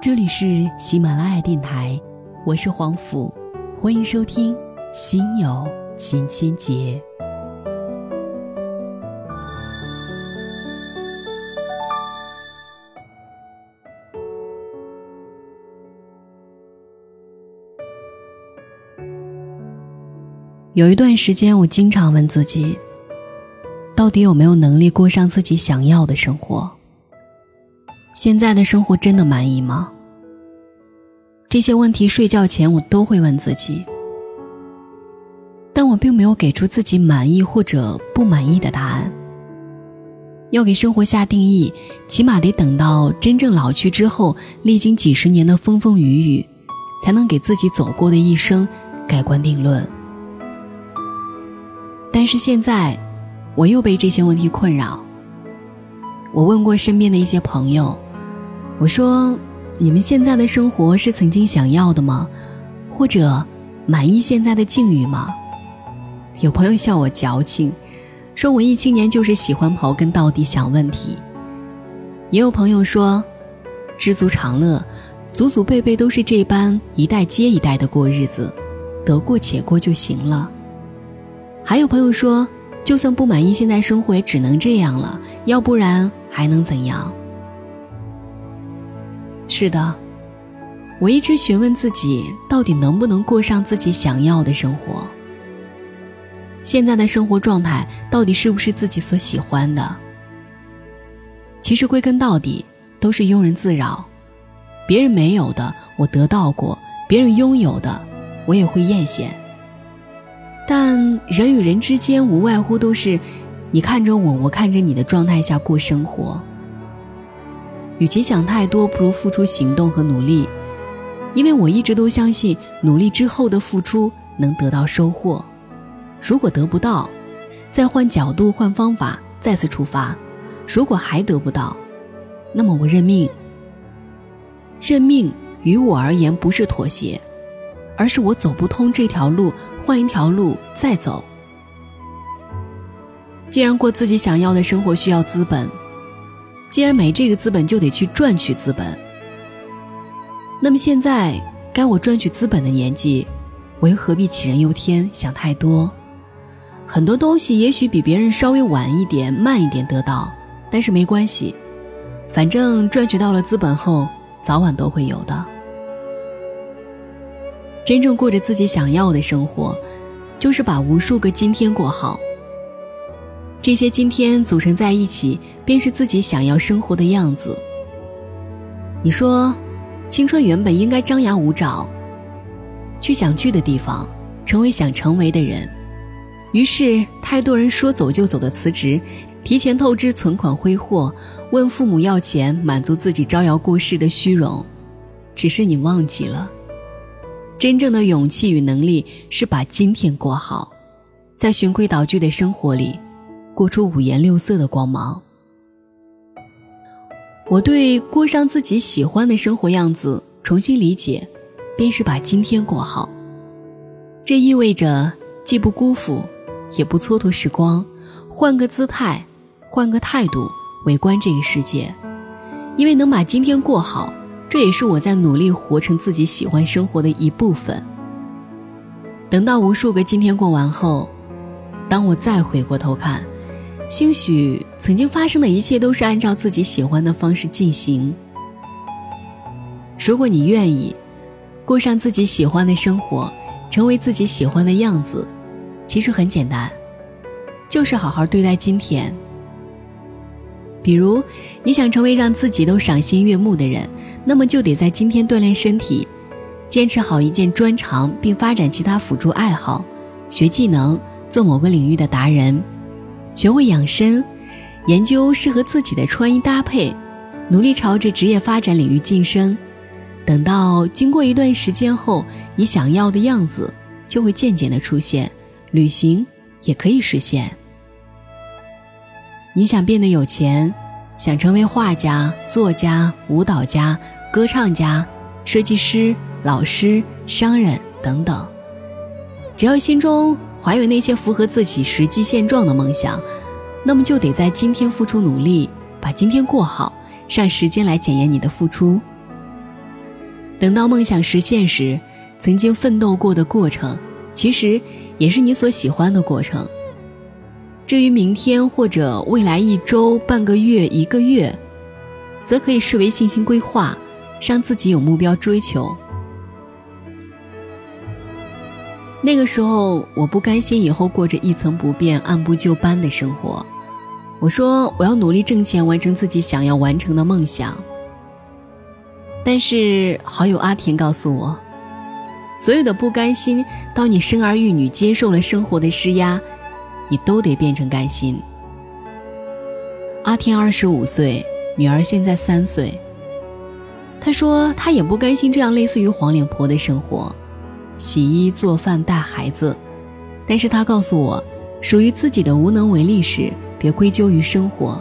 这里是喜马拉雅电台，我是黄甫，欢迎收听《心有千千结》。有一段时间，我经常问自己，到底有没有能力过上自己想要的生活？现在的生活真的满意吗？这些问题睡觉前我都会问自己，但我并没有给出自己满意或者不满意的答案。要给生活下定义，起码得等到真正老去之后，历经几十年的风风雨雨，才能给自己走过的一生盖棺定论。但是现在，我又被这些问题困扰。我问过身边的一些朋友，我说：“你们现在的生活是曾经想要的吗？或者满意现在的境遇吗？”有朋友笑我矫情，说文艺青年就是喜欢刨根到底想问题。也有朋友说：“知足常乐，祖祖辈辈都是这般一代接一代的过日子，得过且过就行了。”还有朋友说，就算不满意现在生活，也只能这样了，要不然还能怎样？是的，我一直询问自己，到底能不能过上自己想要的生活？现在的生活状态到底是不是自己所喜欢的？其实归根到底，都是庸人自扰。别人没有的，我得到过；别人拥有的，我也会艳羡。但人与人之间无外乎都是，你看着我，我看着你的状态下过生活。与其想太多，不如付出行动和努力，因为我一直都相信，努力之后的付出能得到收获。如果得不到，再换角度、换方法，再次出发。如果还得不到，那么我认命。认命于我而言不是妥协，而是我走不通这条路。换一条路再走。既然过自己想要的生活需要资本，既然没这个资本就得去赚取资本，那么现在该我赚取资本的年纪，我又何必杞人忧天想太多？很多东西也许比别人稍微晚一点、慢一点得到，但是没关系，反正赚取到了资本后，早晚都会有的。真正过着自己想要的生活，就是把无数个今天过好。这些今天组成在一起，便是自己想要生活的样子。你说，青春原本应该张牙舞爪，去想去的地方，成为想成为的人。于是，太多人说走就走的辞职，提前透支存款挥霍，问父母要钱，满足自己招摇过市的虚荣。只是你忘记了。真正的勇气与能力是把今天过好，在循规蹈矩的生活里，过出五颜六色的光芒。我对过上自己喜欢的生活样子重新理解，便是把今天过好。这意味着既不辜负，也不蹉跎时光，换个姿态，换个态度围观这个世界，因为能把今天过好。这也是我在努力活成自己喜欢生活的一部分。等到无数个今天过完后，当我再回过头看，兴许曾经发生的一切都是按照自己喜欢的方式进行。如果你愿意过上自己喜欢的生活，成为自己喜欢的样子，其实很简单，就是好好对待今天。比如，你想成为让自己都赏心悦目的人。那么就得在今天锻炼身体，坚持好一件专长，并发展其他辅助爱好，学技能，做某个领域的达人，学会养生，研究适合自己的穿衣搭配，努力朝着职业发展领域晋升。等到经过一段时间后，你想要的样子就会渐渐的出现，旅行也可以实现。你想变得有钱，想成为画家、作家、舞蹈家。歌唱家、设计师、老师、商人等等，只要心中怀有那些符合自己实际现状的梦想，那么就得在今天付出努力，把今天过好，让时间来检验你的付出。等到梦想实现时，曾经奋斗过的过程，其实也是你所喜欢的过程。至于明天或者未来一周、半个月、一个月，则可以视为信心规划，让自己有目标追求。那个时候，我不甘心以后过着一成不变、按部就班的生活。我说我要努力挣钱，完成自己想要完成的梦想。但是好友阿田告诉我，所有的不甘心，当你生儿育女、接受了生活的施压，你都得变成甘心。阿田二十五岁，女儿现在三岁。他说他也不甘心这样类似于黄脸婆的生活，洗衣做饭带孩子。但是他告诉我，属于自己的无能为力时。别归咎于生活，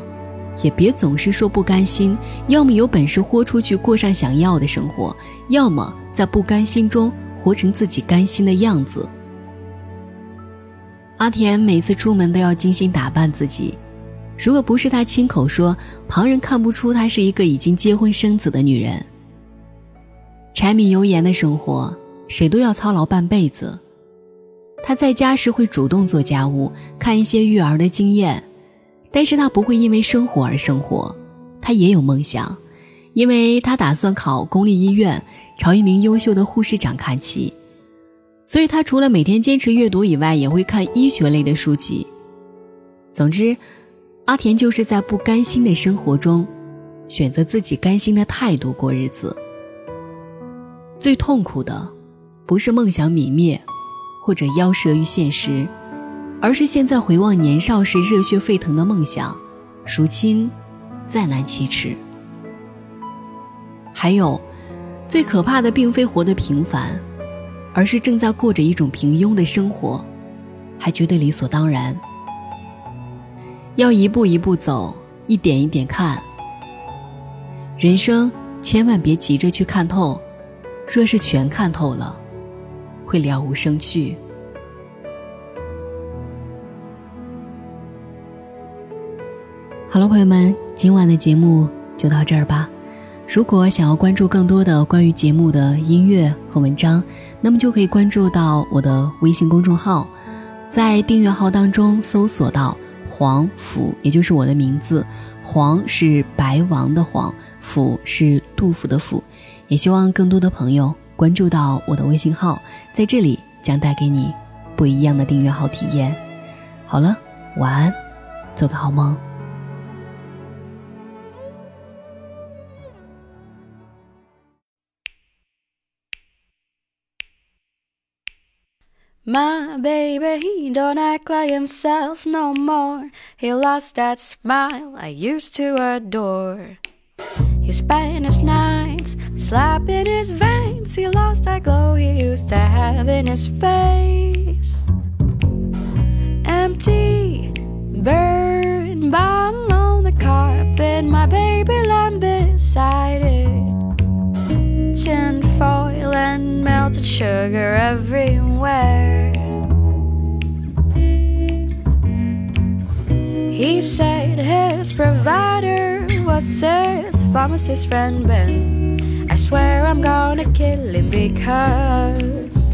也别总是说不甘心。要么有本事豁出去过上想要的生活，要么在不甘心中活成自己甘心的样子。阿田每次出门都要精心打扮自己，如果不是他亲口说，旁人看不出她是一个已经结婚生子的女人。柴米油盐的生活，谁都要操劳半辈子。他在家时会主动做家务，看一些育儿的经验。但是他不会因为生活而生活，他也有梦想，因为他打算考公立医院，朝一名优秀的护士长看齐。所以他除了每天坚持阅读以外，也会看医学类的书籍。总之，阿田就是在不甘心的生活中，选择自己甘心的态度过日子。最痛苦的，不是梦想泯灭，或者夭折于现实。而是现在回望年少时热血沸腾的梦想，如今再难启齿。还有，最可怕的并非活得平凡，而是正在过着一种平庸的生活，还觉得理所当然。要一步一步走，一点一点看。人生千万别急着去看透，若是全看透了，会了无生趣。好了，朋友们，今晚的节目就到这儿吧。如果想要关注更多的关于节目的音乐和文章，那么就可以关注到我的微信公众号，在订阅号当中搜索到“黄甫”，也就是我的名字。黄是白王的黄，甫是杜甫的甫。也希望更多的朋友关注到我的微信号，在这里将带给你不一样的订阅号体验。好了，晚安，做个好梦。My baby, he don't act like himself no more. He lost that smile I used to adore. He spent his nights slapping his veins. He lost that glow he used to have in his face. Empty, burned bottle on the carpet. My baby lying beside it. Tin foil and melted sugar everywhere. He said his provider was his pharmacist friend Ben. I swear I'm gonna kill him because.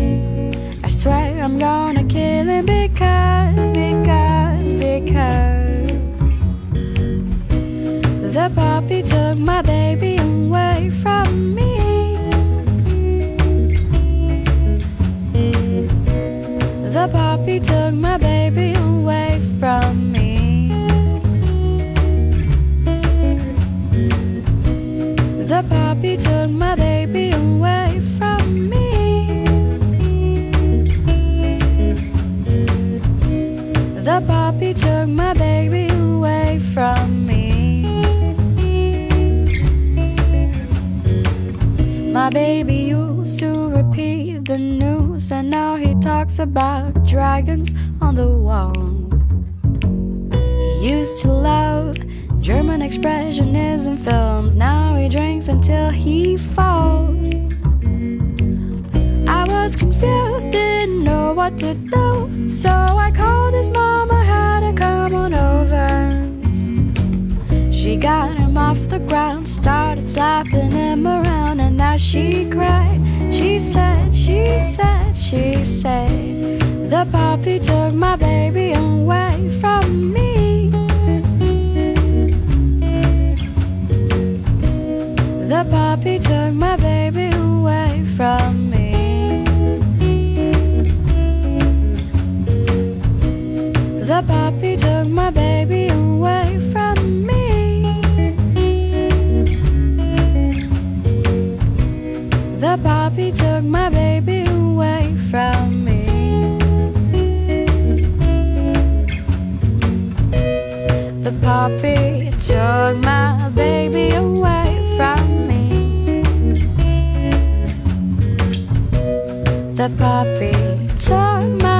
I swear I'm gonna kill him because, because, because. The puppy took my baby away from about dragons on the wall. He used to love German expressionism films, now he drinks until he falls. I was confused, didn't know what to do, so I called his mama, had her come on over. She got him off the ground, started slapping him around, and now she cried. She said, she said, the puppy took my baby away from me. The puppy took my baby away from me. The puppy took my baby away copy. It showed my baby away from me. The puppy took my